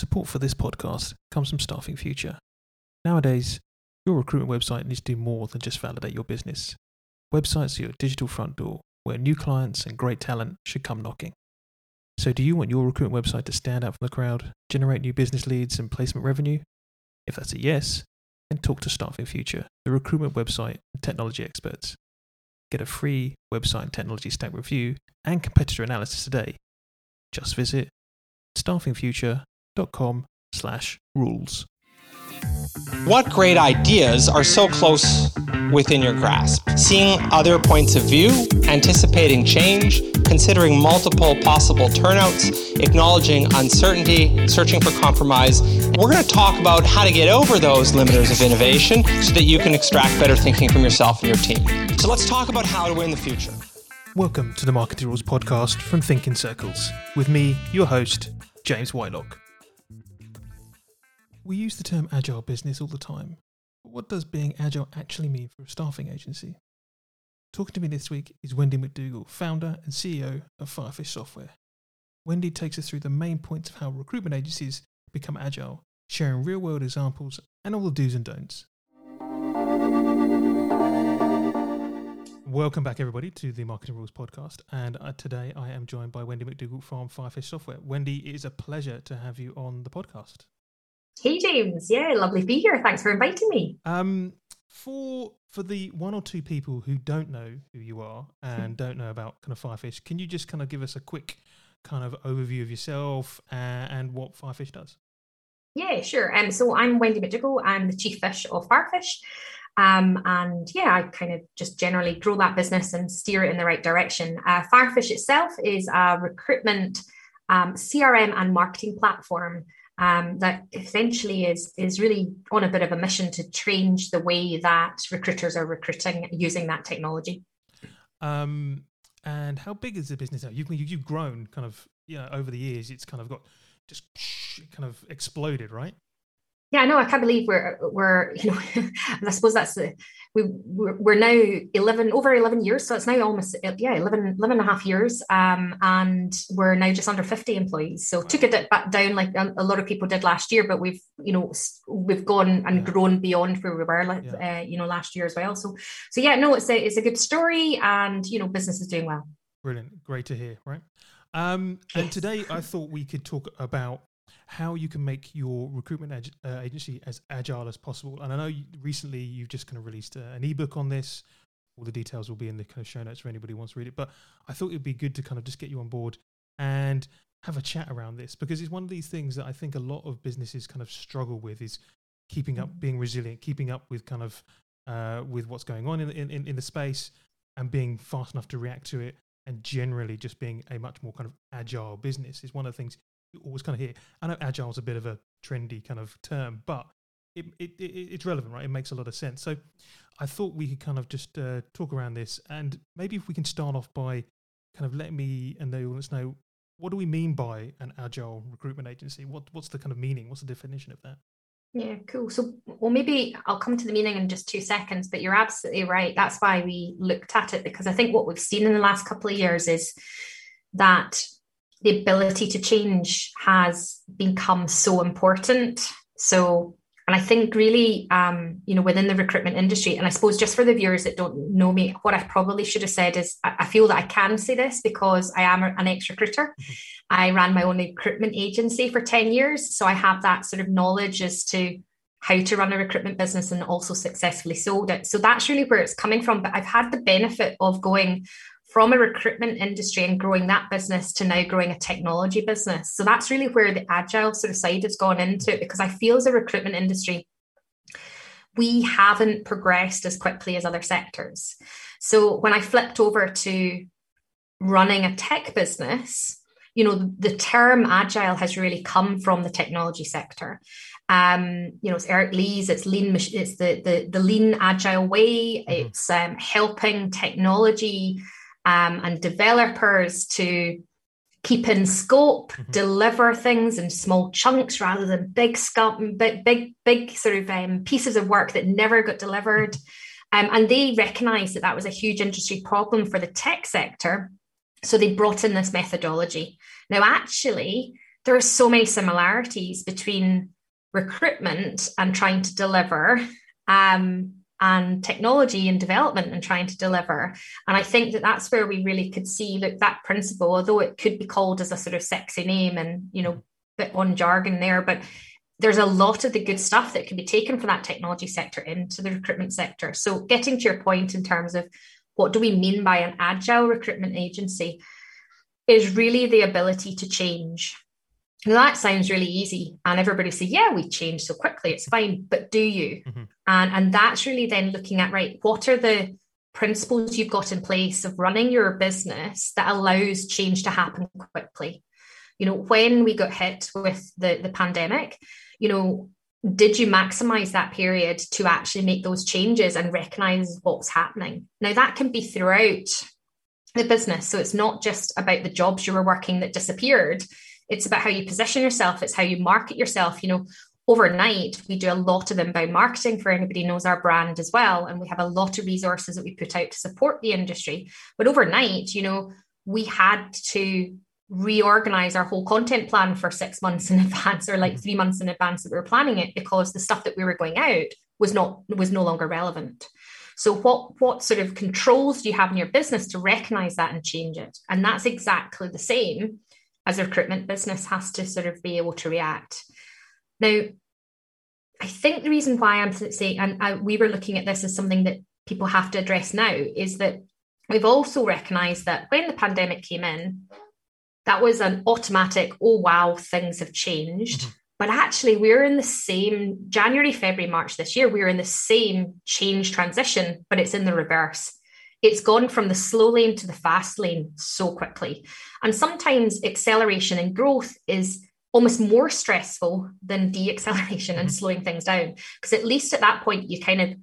Support for this podcast comes from Staffing Future. Nowadays, your recruitment website needs to do more than just validate your business. Websites are your digital front door where new clients and great talent should come knocking. So, do you want your recruitment website to stand out from the crowd, generate new business leads and placement revenue? If that's a yes, then talk to Staffing Future, the recruitment website and technology experts. Get a free website and technology stack review and competitor analysis today. Just visit staffingfuture.com slash rules. What great ideas are so close within your grasp? Seeing other points of view, anticipating change, considering multiple possible turnouts, acknowledging uncertainty, searching for compromise. We're going to talk about how to get over those limiters of innovation so that you can extract better thinking from yourself and your team. So let's talk about how to win the future. Welcome to the Marketing Rules podcast from ThinkinCircles with me, your host, James Whitelock. We use the term agile business all the time, but what does being agile actually mean for a staffing agency? Talking to me this week is Wendy McDougall, founder and CEO of Firefish Software. Wendy takes us through the main points of how recruitment agencies become agile, sharing real world examples and all the do's and don'ts. Welcome back, everybody, to the Marketing Rules podcast. And uh, today I am joined by Wendy McDougall from Firefish Software. Wendy, it is a pleasure to have you on the podcast. Hey, James. Yeah, lovely to be here. Thanks for inviting me. Um, for for the one or two people who don't know who you are and don't know about kind of Firefish, can you just kind of give us a quick kind of overview of yourself and, and what Firefish does? Yeah, sure. Um, so I'm Wendy McDougall. I'm the chief fish of Firefish. Um, and yeah, I kind of just generally grow that business and steer it in the right direction. Uh, Firefish itself is a recruitment um, CRM and marketing platform um, that essentially is is really on a bit of a mission to change the way that recruiters are recruiting using that technology. Um, and how big is the business now? You've you've grown kind of you know over the years. It's kind of got just kind of exploded, right? Yeah, no, I can't believe we're we're you know, I suppose that's the we we're, we're now eleven over eleven years, so it's now almost yeah 11, 11 and a half years, um, and we're now just under fifty employees. So took it back down like a, lot of people did last year, but we've you know we've gone and yeah. grown beyond where we were like yeah. uh, you know last year as well. So so yeah, no, it's a it's a good story, and you know business is doing well. Brilliant, great to hear, right? Um, yes. And today I thought we could talk about how you can make your recruitment ag- uh, agency as agile as possible. And I know you, recently you've just kind of released uh, an ebook on this. All the details will be in the kind of show notes for anybody who wants to read it. But I thought it'd be good to kind of just get you on board and have a chat around this because it's one of these things that I think a lot of businesses kind of struggle with is keeping up, being resilient, keeping up with kind of uh, with what's going on in, in in the space and being fast enough to react to it and generally just being a much more kind of agile business is one of the things always kind of hear. I know agile is a bit of a trendy kind of term, but it, it, it, it's relevant, right? It makes a lot of sense. So I thought we could kind of just uh, talk around this, and maybe if we can start off by kind of letting me and the audience know what do we mean by an agile recruitment agency? What what's the kind of meaning? What's the definition of that? Yeah, cool. So, well, maybe I'll come to the meaning in just two seconds, but you're absolutely right. That's why we looked at it because I think what we've seen in the last couple of years is that the ability to change has become so important. So, and I think really, um, you know, within the recruitment industry, and I suppose just for the viewers that don't know me, what I probably should have said is I, feel that I can say this because I am an ex recruiter. Mm-hmm. I ran my own recruitment agency for 10 years. So I have that sort of knowledge as to how to run a recruitment business and also successfully sold it. So that's really where it's coming from. But I've had the benefit of going from a recruitment industry and growing that business to now growing a technology business. So that's really where the agile sort of side has gone into it because I feel as a recruitment industry, we haven't progressed as quickly as other sectors. So when I flipped over to running a tech business, you know, the term agile has really come from the technology sector. Um, you know, it's Eric Ries's, it's lean, it's the the, the lean agile way. Mm-hmm. It's um, helping technology um, and developers to keep in scope, mm-hmm. deliver things in small chunks rather than big scope, big, big, big sort of um, pieces of work that never got delivered. Um, and they recognized that that was a huge industry problem for the tech sector. So they brought in this methodology. Now, actually, there are so many similarities between recruitment and trying to deliver um, and technology and development and trying to deliver. And I think that that's where we really could see, look, that principle, although it could be called as a sort of sexy name and, you know, bit on jargon there, but there's a lot of the good stuff that can be taken from that technology sector into the recruitment sector. So getting to your point in terms of what do we mean by an agile recruitment agency is really the ability to change that sounds really easy. And everybody say, yeah, we change so quickly, it's fine. But do you? Mm-hmm. And, and that's really then looking at, right, what are the principles you've got in place of running your business that allows change to happen quickly? You know, when we got hit with the, the pandemic, you know, did you maximize that period to actually make those changes and recognize what's happening? Now, that can be throughout the business. So it's not just about the jobs you were working that disappeared it's about how you position yourself. It's how you market yourself. You know overnight we do a lot of inbound marketing for anybody knows our brand as well and we have a lot of resources that we put out to support the industry. But overnight you know we had to reorganize our whole content plan for six months in advance or like mm. three months in advance that we were planning it because the stuff that we were going out was not was no longer relevant. So what what sort of controls do you have in your business to recognize that and change it? And that's exactly the same as a recruitment business has to sort of be able to react. Now, I think the reason why I'm saying, and I, we were looking at this as something that people have to address now, is that we've also recognized that when the pandemic came in, that was an automatic, oh wow, things have changed. Mm-hmm. But actually, we're in the same January, February, March this year, we're in the same change transition, but it's in the reverse it's gone from the slow lane to the fast lane so quickly. And sometimes acceleration and growth is almost more stressful than de-acceleration and mm-hmm. slowing things down. Because at least at that point, you kind of,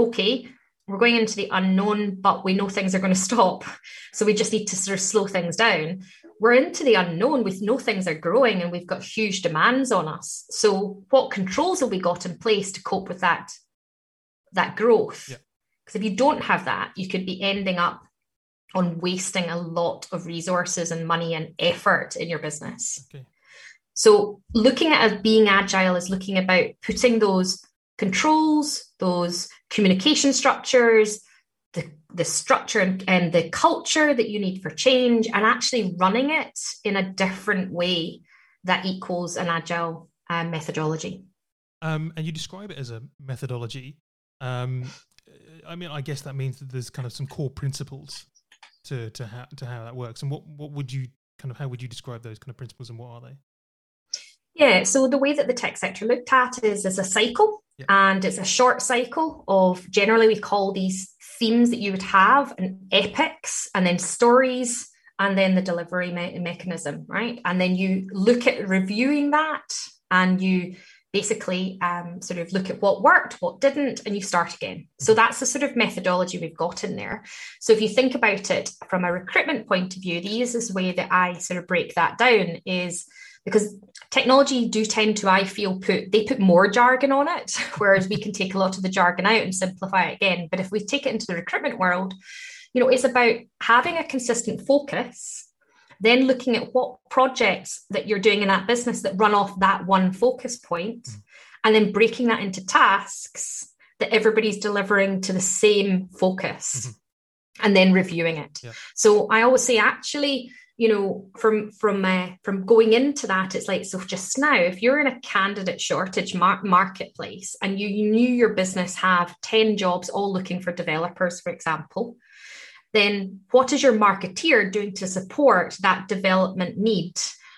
okay, we're going into the unknown, but we know things are going to stop. So we just need to sort of slow things down. We're into the unknown. We know things are growing and we've got huge demands on us. So what controls have we got in place to cope with that, that growth? Yeah. Because if you don't have that, you could be ending up on wasting a lot of resources and money and effort in your business. Okay. So looking at being agile is looking about putting those controls, those communication structures, the, the structure and, and the culture that you need for change, and actually running it in a different way that equals an agile uh, methodology. Um, and you describe it as a methodology. Um, I mean, I guess that means that there's kind of some core principles to to how to how that works. And what what would you kind of how would you describe those kind of principles and what are they? Yeah, so the way that the tech sector looked at is as a cycle, yeah. and it's a short cycle of generally we call these themes that you would have and epics, and then stories, and then the delivery me- mechanism, right? And then you look at reviewing that, and you basically um, sort of look at what worked, what didn't, and you start again. So mm-hmm. that's the sort of methodology we've got in there. So if you think about it from a recruitment point of view, the easiest way that I sort of break that down is because technology do tend to, I feel, put they put more jargon on it, whereas we can take a lot of the jargon out and simplify it again. But if we take it into the recruitment world, you know, it's about having a consistent focus then looking at what projects that you're doing in that business that run off that one focus point, mm. and then breaking that into tasks that everybody's delivering to the same focus mm-hmm. and then reviewing it. Yeah. So I always say actually you know from from uh, from going into that it's like so just now if you're in a candidate shortage mar- marketplace and you, you knew your business have 10 jobs all looking for developers for example then what is your marketeer doing to support that development need?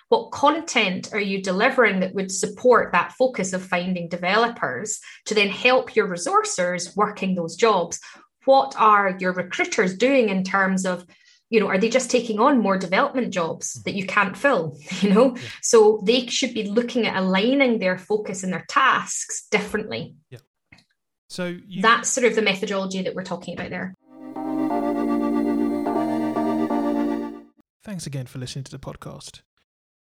What content are you delivering that would support that focus of finding developers to then help your resourcers working those jobs? What are your recruiters doing in terms of you know are they just taking on more development jobs that you can't fill you know yeah. so they should be looking at aligning their focus and their tasks differently yeah so you... that's sort of the methodology that we're talking about there Thanks again for listening to the podcast.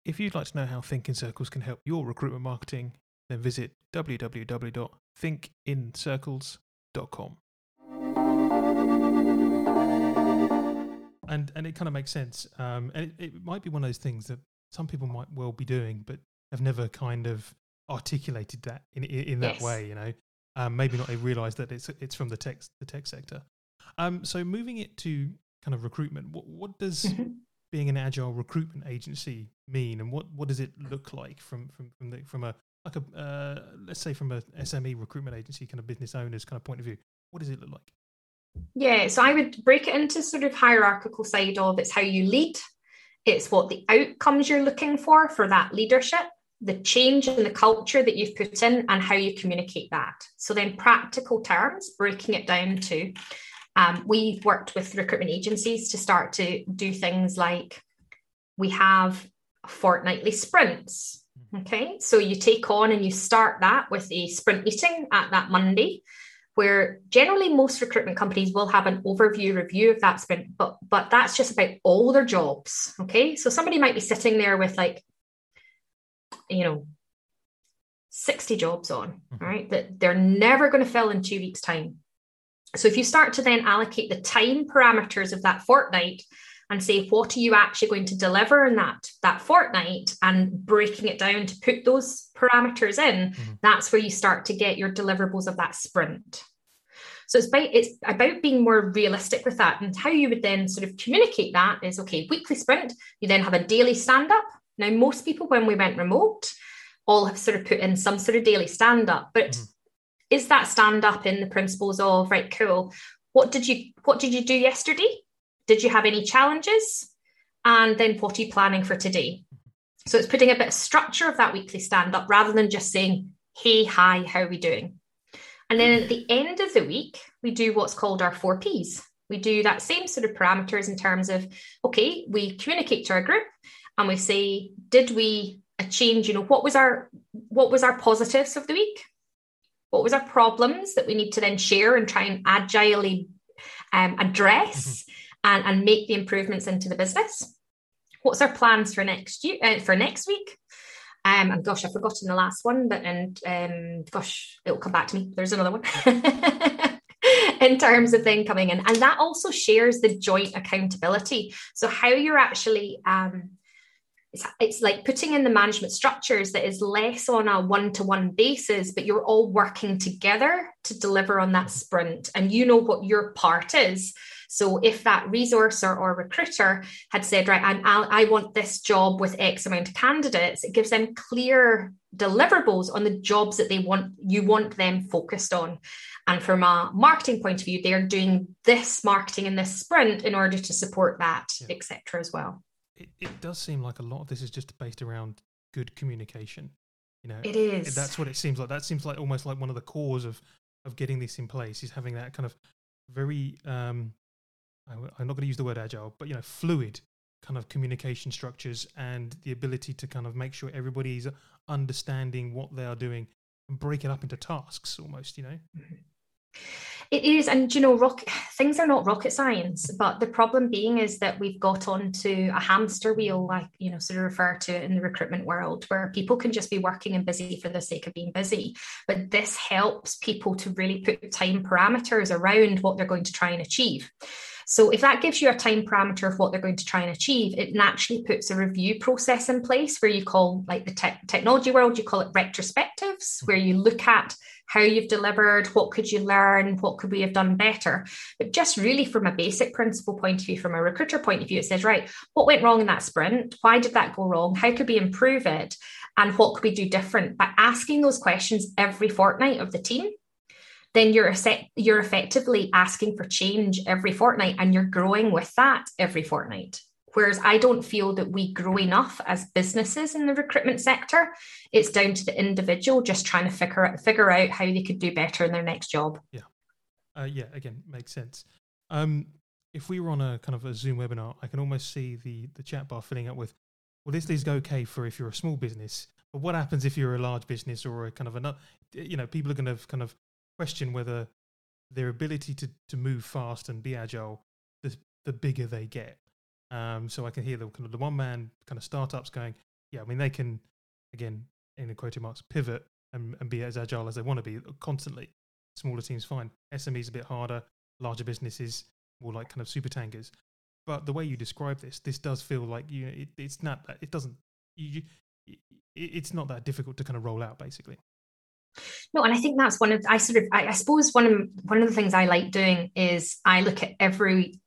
If you'd like to know how ThinkinCircles can help your recruitment marketing, then visit www.thinkincircles.com. And and it kind of makes sense. Um, and it, it might be one of those things that some people might well be doing, but have never kind of articulated that in in, in that Yes. way. You know, um, maybe not they realise that it's it's from the tech the tech sector. Um, so moving it to kind of recruitment, what what does Mhm. Being an agile recruitment agency mean, and what what does it look like from from from the from a like a uh, let's say from a SME recruitment agency kind of business owners kind of point of view? What does it look like? Yeah, so I would break it into sort of hierarchical side of it's how you lead, it's what the outcomes you're looking for for that leadership, the change in the culture that you've put in, and how you communicate that. So then, practical terms, breaking it down to, um, we've worked with recruitment agencies to start to do things like we have fortnightly sprints. Okay, so you take on and you start that with a sprint meeting at that Monday where generally most recruitment companies will have an overview review of that sprint, but but that's just about all their jobs. Okay. So somebody might be sitting there with like, you know, 60 jobs on, Mhm. right? That they're never going to fill in two weeks' time. So if you start to then allocate the time parameters of that fortnight and say what are you actually going to deliver in that that fortnight and breaking it down to put those parameters in Mhm. that's where you start to get your deliverables of that sprint so it's about it's about being more realistic with that and how you would then sort of communicate that is okay weekly sprint you then have a daily stand up now most people when we went remote all have sort of put in some sort of daily stand up but Mhm. Is that stand up in the principles of right cool what did you what did you do yesterday did you have any challenges? And then what are you planning for today? So it's putting a bit of structure of that weekly stand up rather than just saying, hey, hi, how are we doing? And then at the end of the week, we do what's called our four Ps. We do that same sort of parameters in terms of, okay, we communicate to our group and we say, did we a change, you know, what was our what was our positives of the week? What was our problems that we need to then share and try and agilely um, address and, and make the improvements into the business? What's our plans for next year uh, for next week? Um, and gosh, I've forgotten the last one, but and um, gosh, it'll come back to me. There's another one. in terms of then coming in, and that also shares the joint accountability. So how you're actually um, it's, it's like putting in the management structures that is less on a one-to-one basis, but you're all working together to deliver on that sprint, and you know what your part is. So if that resourcer or recruiter had said, right, I'm, I, I want this job with X amount of candidates, it gives them clear deliverables on the jobs that they want, you want them focused on. And from a marketing point of view, they're doing this marketing in this sprint in order to support that, Yeah. etc. as well. It, it does seem like a lot of this is just based around good communication. You know, It is. that's what it seems like. That seems like almost like one of the cores of of getting this in place is having that kind of very. um I, am not going to use the word agile, but you know, fluid kind of communication structures and the ability to kind of make sure everybody's understanding what they are doing and break it up into tasks almost. You know, It is, and you know, rock things are not rocket science. But the problem being is that we've got onto a hamster wheel, like you know, sort of refer to it in the recruitment world, where people can just be working and busy for the sake of being busy. But this helps people to really put time parameters around what they're going to try and achieve. So if that gives you a time parameter of what they're going to try and achieve, it naturally puts a review process in place where you call, like the tech technology world, you call it retrospectives, where you look at how you've delivered, what could you learn, what could we have done better. But just really from a basic principle point of view, from a recruiter point of view, it says, right, what went wrong in that sprint? Why did that go wrong? How could we improve it? And what could we do different? By asking those questions every fortnight of the team, then you're you're effectively asking for change every fortnight and you're growing with that every fortnight. Whereas I don't feel that we grow enough as businesses in the recruitment sector. It's down to the individual just trying to figure out, figure out how they could do better in their next job. uh, yeah, again, makes sense. Um, if we were on a kind of a Zoom webinar, I can almost see the the chat bar filling up with, "Well, this is okay for if you're a small business, but what happens if you're a large business or a kind of another? You know, people are going to kind of question whether their ability to to move fast and be agile, the the bigger they get. Um, so I can hear the kind of the one man kind of startups going, yeah, I mean they can again in the quotation marks pivot and, and be as agile as they want to be constantly. Smaller teams fine. SMEs a bit harder. Larger businesses more like kind of super tankers. But the way you describe this, this does feel like you. It, it's not. that It doesn't you, it's not that difficult to kind of roll out, basically. No, and I think that's one of I sort of I, I suppose one of one of the things I like doing is I look at every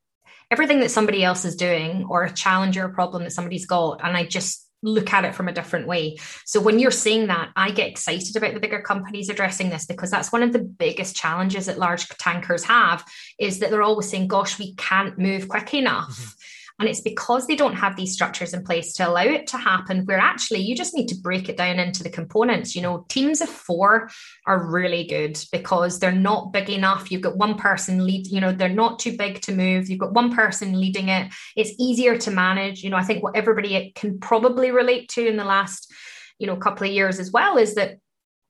everything that somebody else is doing or a challenge or a problem that somebody's got, and I just look at it from a different way. So when you're saying that, I get excited about the bigger companies addressing this because that's one of the biggest challenges that large tankers have is that they're always saying, gosh, we can't move quick enough. Mm-hmm. And it's because they don't have these structures in place to allow it to happen, where actually you just need to break it down into the components. You know, teams of four are really good because they're not big enough. You've got one person lead, you know, they're not too big to move. You've got one person leading it. It's easier to manage. You know, I think what everybody can probably relate to in the last, you know, couple of years as well is that,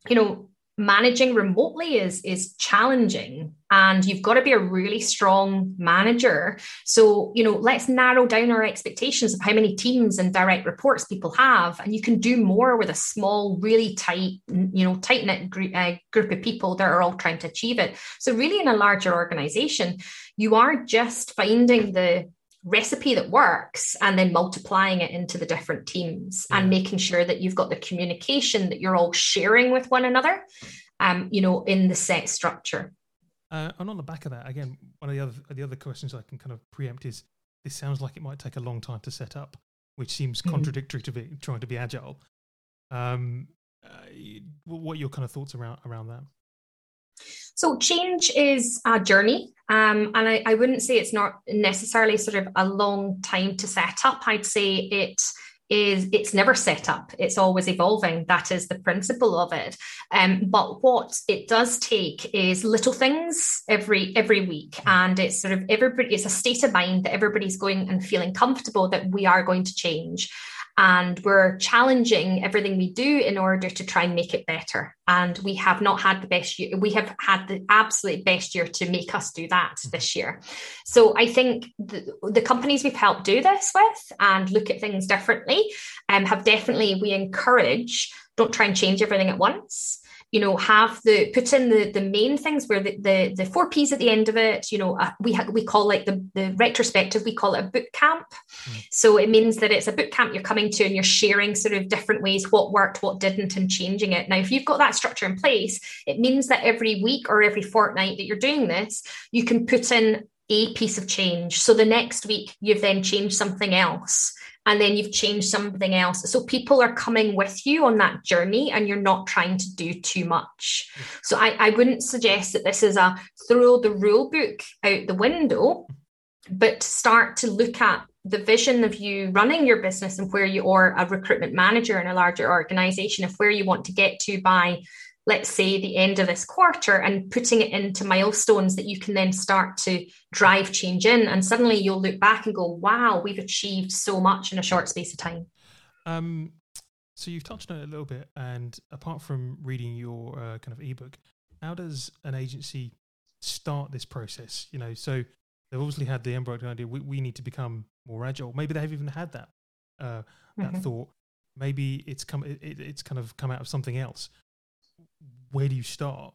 you know, managing remotely is is challenging and you've got to be a really strong manager. So you know let's narrow down our expectations of how many teams and direct reports people have and you can do more with a small really tight you know tight knit group, uh, group of people that are all trying to achieve it. So really in a larger organization you are just finding the recipe that works and then multiplying it into the different teams yeah. and making sure that you've got the communication that you're all sharing with one another um you know in the set structure uh, and on the back of that again one of the other the other questions i can kind of preempt is this sounds like it might take a long time to set up which seems mm-hmm. contradictory to be trying to be agile um uh, what are your kind of thoughts around around that so change is a journey, um, and I, I, wouldn't say it's not necessarily sort of a long time to set up. I'd say it is it's never set up. It's always evolving. That is the principle of it. Um, but what it does take is little things every every week. Hmm. and it's sort of everybody it's a state of mind that everybody's going and feeling comfortable that we are going to change and we're challenging everything we do in order to try and make it better. And we have not had the best year. We have had the absolute best year to make us do that mm-hmm. this year. So I think the, the companies we've helped do this with and look at things differently um, have definitely, we encourage, don't try and change everything at once you know have the put in the the main things where the the, the four p's at the end of it you know uh, we ha- we call like the the retrospective we call it a boot camp mm. so it means that it's a boot camp you're coming to and you're sharing sort of different ways what worked what didn't and changing it now if you've got that structure in place it means that every week or every fortnight that you're doing this you can put in a piece of change. So the next week, you've then changed something else and then you've changed something else. So people are coming with you on that journey and you're not trying to do too much. So I, I wouldn't suggest that this is a throw the rule book out the window, but start to look at the vision of you running your business and where you are a recruitment manager in a larger organization of where you want to get to by let's say the end of this quarter and putting it into milestones that you can then start to drive change in. And suddenly you'll look back and go wow we've achieved so much in a short space of time. Um, so you've touched on it a little bit and apart from reading your uh, kind of ebook how does an agency start this process? You know so they've obviously had the embryonic idea we, we need to become more agile. Maybe they've even had that uh, that mm-hmm. thought. Maybe it's come it, it's kind of come out of something else where do you start?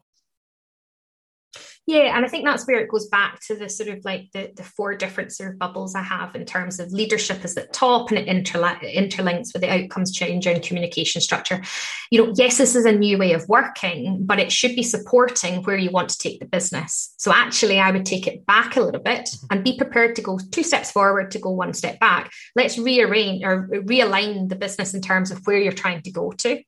Yeah, and I think that's where it goes back to the sort of like the, the four different sort of bubbles I have in terms of leadership is at top and it interlinks with the outcomes change and communication structure. You know, yes, this is a new way of working, but it should be supporting where you want to take the business. So actually, I would take it back a little bit mm-hmm. and be prepared to go two steps forward to go one step back. Let's rearrange or realign the business in terms of where you're trying to go to.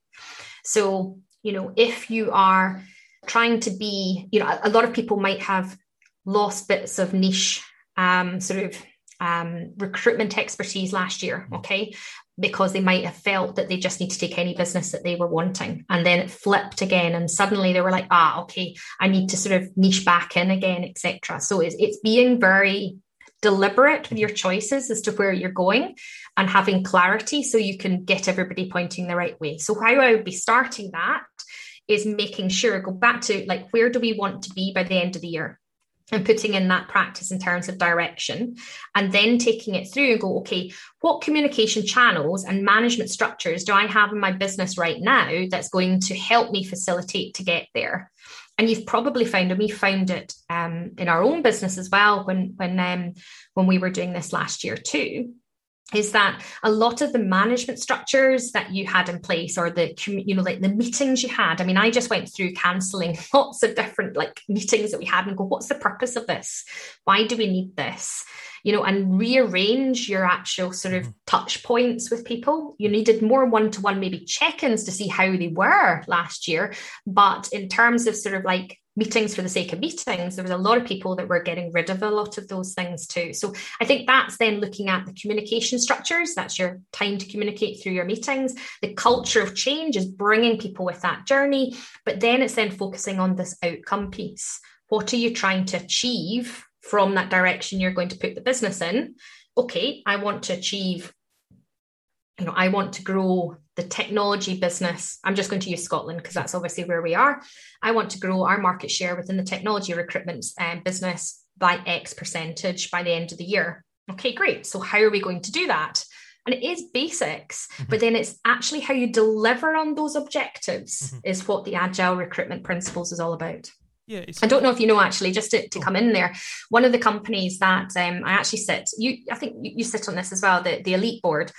So you know if you are trying to be you know a lot of people might have lost bits of niche um, sort of um, recruitment expertise last year mm-hmm. okay because they might have felt that they just need to take any business that they were wanting and then it flipped again and suddenly they were like ah okay i need to sort of niche back in again etc so it's, it's being very deliberate with your choices as to where you're going and having clarity so you can get everybody pointing the right way. So, how I would be starting that is making sure, go back to like, where do we want to be by the end of the year? and putting in that practice in terms of direction and then taking it through and go okay what communication channels and management structures do i have in my business right now that's going to help me facilitate to get there and you've probably found, and we found it um, in our own business as well when when um, when we were doing this last year too, is that a lot of the management structures that you had in place or the you know like the meetings you had i mean i just went through cancelling lots of different like meetings that we had and go what's the purpose of this? Why do we need this? You know and rearrange your actual sort of mm-hmm. touch points with people. You needed more one-to-one maybe check-ins to see how they were last year. But in terms of sort of like meetings for the sake of meetings, there was a lot of people that were getting rid of a lot of those things too. So I think that's then looking at the communication structures. That's your time to communicate through your meetings. The culture of change is bringing people with that journey, but then it's then focusing on this outcome piece. What are you trying to achieve from that direction you're going to put the business in? Okay, I want to achieve you know, I want to grow the technology business. I'm just going to use Scotland because that's obviously where we are. I want to grow our market share within the technology recruitment um, business by X percentage by the end of the year. Okay, great. So, how are we going to do that? And it is basics, mm-hmm. but then it's actually how you deliver on those objectives mm-hmm. is what the agile recruitment principles is all about. Yeah, I don't know if you know actually, just to, to come in there, one of the companies that um, I actually sit, you I think you, you sit on this as well, the, the elite board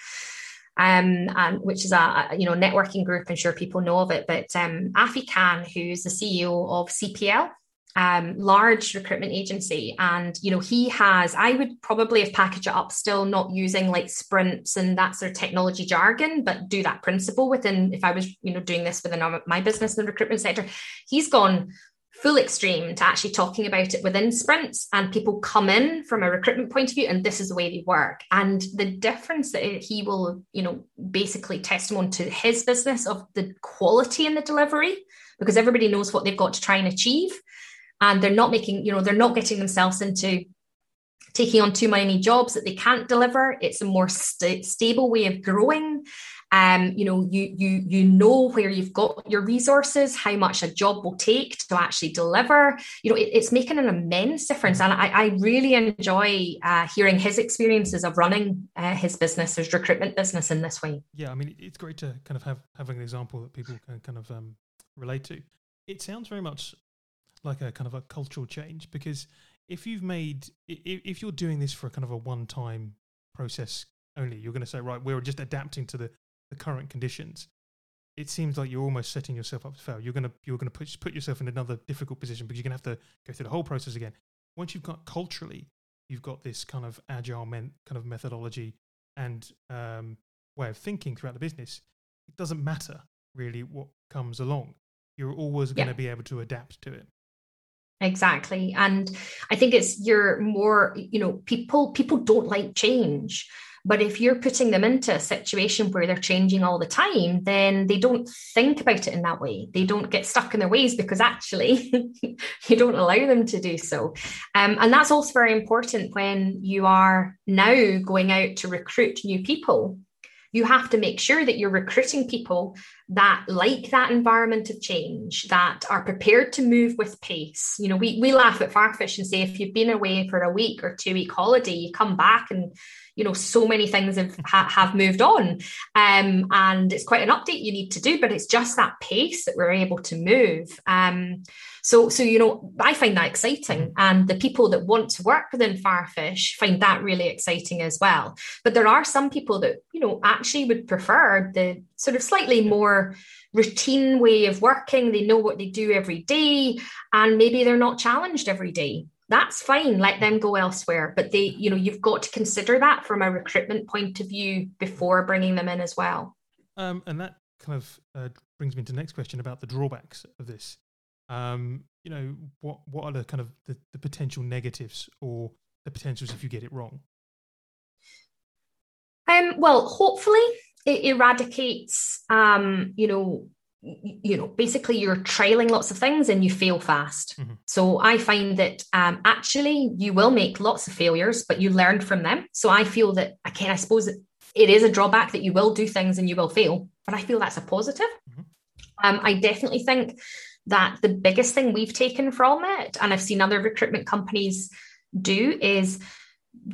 um, and which is a, a, you know networking group. I'm sure people know of it, but um, Afi Khan, who's the CEO of CPL, um, large recruitment agency, and you know he has. I would probably have packaged it up, still not using like sprints and that sort of technology jargon, but do that principle within. If I was you know doing this within my business in the recruitment sector, he's gone full extreme to actually talking about it within sprints and people come in from a recruitment point of view and this is the way they work. And the difference that he will you know basically testimony to his business of the quality in the delivery because everybody knows what they've got to try and achieve. And they're not making you know they're not getting themselves into taking on too many jobs that they can't deliver. It's a more st- stable way of growing um, you know, you you you know where you've got your resources, how much a job will take to actually deliver. You know, it, it's making an immense difference, and I, I really enjoy uh, hearing his experiences of running uh, his business, his recruitment business, in this way. Yeah, I mean, it's great to kind of have having an example that people can kind of um, relate to. It sounds very much like a kind of a cultural change because if you've made if, you're doing this for a kind of a one time process only, you're going to say, right, we're just adapting to the the current conditions, it seems like you're almost setting yourself up to fail. You're gonna you're gonna put put yourself in another difficult position because you're gonna have to go through the whole process again. Once you've got culturally, you've got this kind of agile men, kind of methodology and um, way of thinking throughout the business. It doesn't matter really what comes along. You're always going to be able to adapt to it. Exactly. And I think it's you're more, you know, people people don't like change. But if you're putting them into a situation where they're changing all the time, then they don't think about it in that way. They don't get stuck in their ways because actually you don't allow them to do so. Um, and that's also very important when you are now going out to recruit new people you have to make sure that you're recruiting people that like that environment of change that are prepared to move with pace. You know we, we laugh at Firefish and say if you've been away for a week or two week holiday you come back and you know so many things have ha- have moved on. Um, and it's quite an update you need to do but it's just that pace that we're able to move. Um, so so you know i find that exciting. And the people that want to work within Firefish find that really exciting as well. But there are some people that you know actually would prefer the sort of slightly more routine way of working. They know what they do every day and maybe they're not challenged every day. That's fine. Let them go elsewhere. But they you know you've got to consider that from a recruitment point of view before bringing them in as well. Um, and that kind of uh, brings me to the next question about the drawbacks of this um, you know what what are the kind of the, the potential negatives or the potentials if you get it wrong um, well hopefully it eradicates um, you know you know basically you're trailing lots of things and you fail fast mm-hmm. so i find that um, actually you will make lots of failures but you learn from them so i feel that again i suppose it is a drawback that you will do things and you will fail but i feel that's a positive mm-hmm. um, i definitely think that the biggest thing we've taken from it and i've seen other recruitment companies do is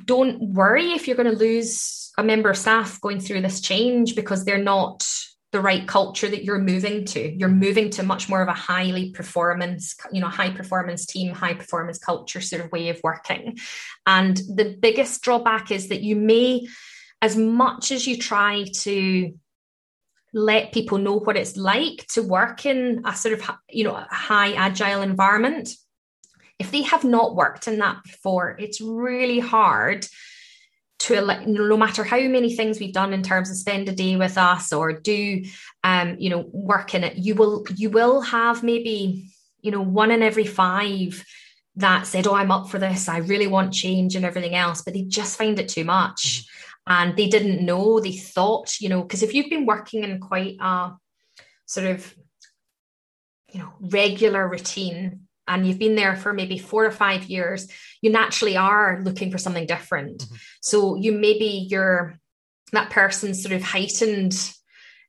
don't worry if you're going to lose a member of staff going through this change because they're not the right culture that you're moving to. You're moving to much more of a highly performance you know high performance team high performance culture sort of way of working. And the biggest drawback is that you may as much as you try to let people know what it's like to work in a sort of you know high agile environment. If they have not worked in that before it's really hard to no matter how many things we've done in terms of spend a day with us or do um you know work in it you will you will have maybe you know one in every five that said oh i'm up for this. I really want change and everything else but they just find it too much. Mm-hmm and they didn't know they thought you know because if you've been working in quite a sort of you know regular routine and you've been there for maybe four or five years you naturally are looking for something different. Mm-hmm. so you maybe you're that person's sort of heightened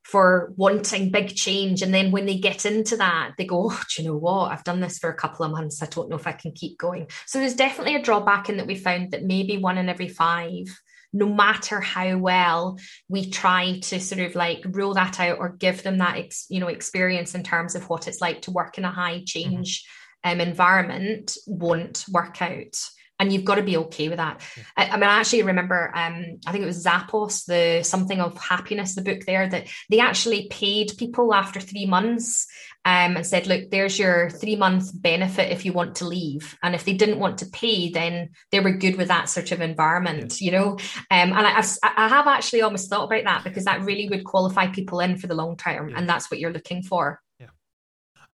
for wanting big change and then when they get into that they go oh, do you know what? I've done this for a couple of months. I don't know if i can keep going. So there's definitely a drawback in that we found that maybe one in every five no matter how well we try to sort of like rule that out or give them that ex, you know experience in terms of what it's like to work in a high change mm-hmm. um, environment won't work out and you've got to be okay with that. I, I, mean, I actually remember, um, I think it was Zappos, the something of happiness, the book there, that they actually paid people after three months um, and said, look, there's your three month benefit if you want to leave. And if they didn't want to pay, then they were good with that sort of environment, you know? Um, and I, I've, I have actually almost thought about that because that really would qualify people in for the long term. Yeah. And that's what you're looking for. Yeah.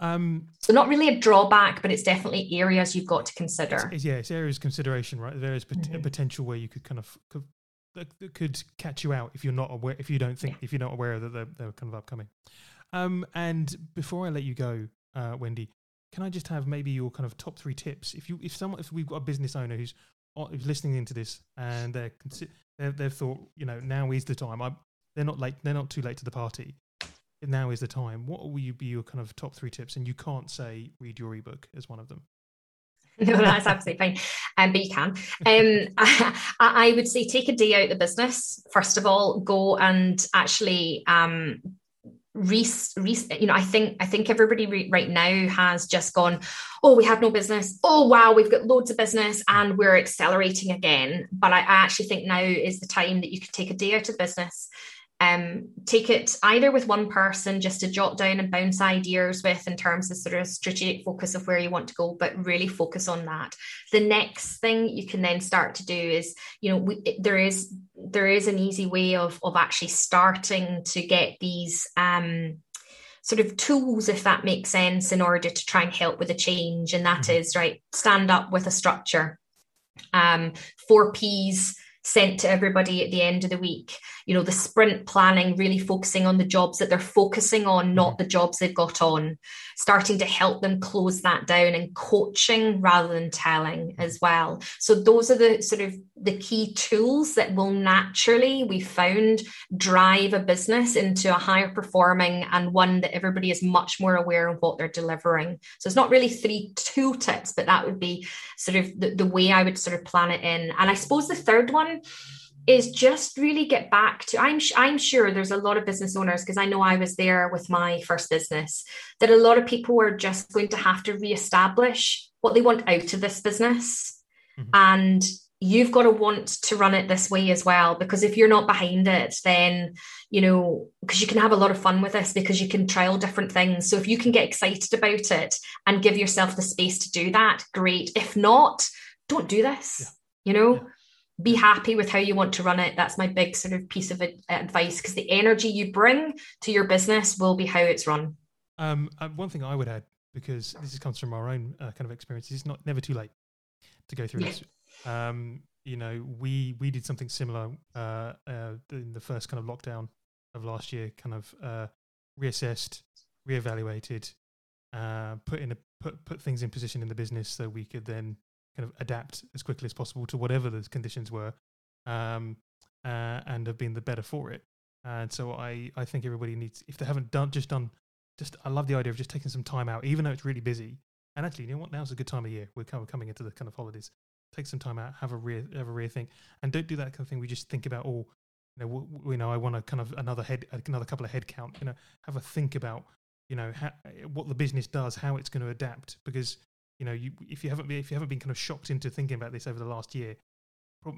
Um, so not really a drawback, but it's definitely areas you've got to consider. It's, yeah, it's areas consideration, right? There is pot- mm-hmm. potential where you could kind of could, that could catch you out if you're not aware, if you don't think, yeah. if you're not aware that they're, they're kind of upcoming. Um, and before I let you go, uh, Wendy, can I just have maybe your kind of top three tips? If you, if someone, if we've got a business owner who's who's listening into this and they're, they're they've thought, you know, now is the time. I'm, they're not late. They're not too late to the party now is the time. What will you be your kind of top three tips? And you can't say read your ebook as one of them. No, that's absolutely fine. Um, but you can. Um, I, I, would say take a day out of the business. First of all, go and actually um, re, re, you know, I think I think everybody re- right now has just gone, oh, we had no business. Oh, wow, we've got loads of business and we're accelerating again. But I, I actually think now is the time that you could take a day out of business um, take it either with one person just to jot down and bounce ideas with in terms of sort of strategic focus of where you want to go, but really focus on that. The next thing you can then start to do is, you know, we, there is there is an easy way of of actually starting to get these um, sort of tools, if that makes sense, in order to try and help with a change, and that mm-hmm. is right. Stand up with a structure. Um, four P's sent to everybody at the end of the week. You know, the sprint planning, really focusing on the jobs that they're focusing on, not mm-hmm. the jobs they've got on, starting to help them close that down and coaching rather than telling as well. So those are the sort of the key tools that will naturally, we found, drive a business into a higher performing and one that everybody is much more aware of what they're delivering. So it's not really three tool tips, but that would be sort of the, the way I would sort of plan it in. And I suppose the third one is just really get back to I'm I'm sure there's a lot of business owners because I know I was there with my first business that a lot of people are just going to have to reestablish what they want out of this business. Mm-hmm. and you've got to want to run it this way as well because if you're not behind it then you know because you can have a lot of fun with this because you can trial different things. So if you can get excited about it and give yourself the space to do that great. If not don't do this yeah. you know? Yeah be happy with how you want to run it. That's my big sort of piece of advice because the energy you bring to your business will be how it's run. Um, uh, one thing I would add, because this comes from our own uh, kind of experiences, it's not never too late to go through yeah. this. Um, you know, we we did something similar uh, uh, in the first kind of lockdown of last year. Kind of uh, reassessed, reevaluated, uh, put in a put put things in position in the business so we could then kind of adapt as quickly as possible to whatever the conditions were, um, uh, and have been the better for it. And so I, I think everybody needs, if they haven't done, just done, just I love the idea of just taking some time out, even though it's really busy. And actually, you know what? Now's a good time of year. We're kind of coming into the kind of holidays. Take some time out, have a real, have a real think, and don't do that kind of thing. We just think about, oh, you know, know, I want to kind of another head, another couple of head count. You know, have a think about, you know, how, what the business does, how it's going to adapt, because you know, you if you haven't been if you haven't been kind of shocked into thinking about this over the last year,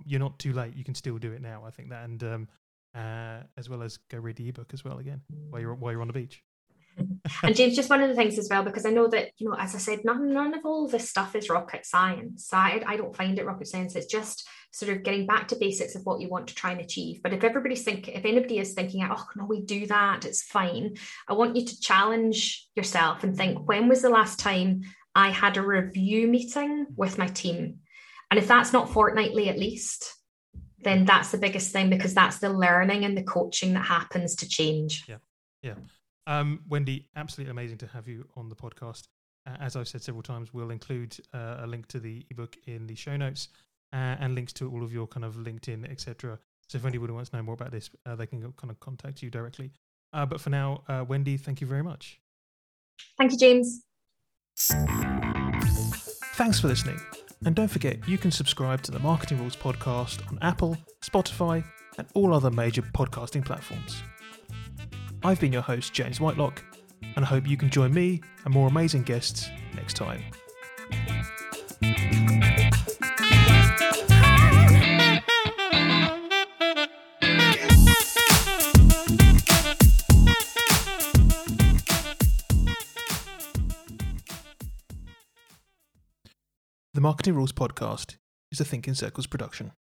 you're not too late. You can still do it now. I think that, and um, uh, as well as go read the ebook as well again while you're while you're on the beach. and James, just one of the things as well, because I know that, you know, as I said, none, none of all this stuff is rocket science. I, I don't find it rocket science. It's just sort of getting back to basics of what you want to try and achieve. But if everybody's thinking, if anybody is thinking, oh, no, we do that, it's fine. I want you to challenge yourself and think, when was the last time I had a review meeting with my team? And if that's not fortnightly at least, then that's the biggest thing because that's the learning and the coaching that happens to change. Yeah. Yeah. Um, Wendy, absolutely amazing to have you on the podcast. Uh, as I've said several times, we'll include uh, a link to the ebook in the show notes uh, and links to all of your kind of LinkedIn, etc. So if anybody wants to know more about this, uh, they can go, kind of contact you directly. Uh, but for now, uh, Wendy, thank you very much. Thank you, James. Thanks for listening. And don't forget, you can subscribe to the Marketing Rules podcast on Apple, Spotify, and all other major podcasting platforms. I've been your host, James Whitelock, and I hope you can join me and more amazing guests next time. The Marketing Rules podcast is a ThinkinCircles production.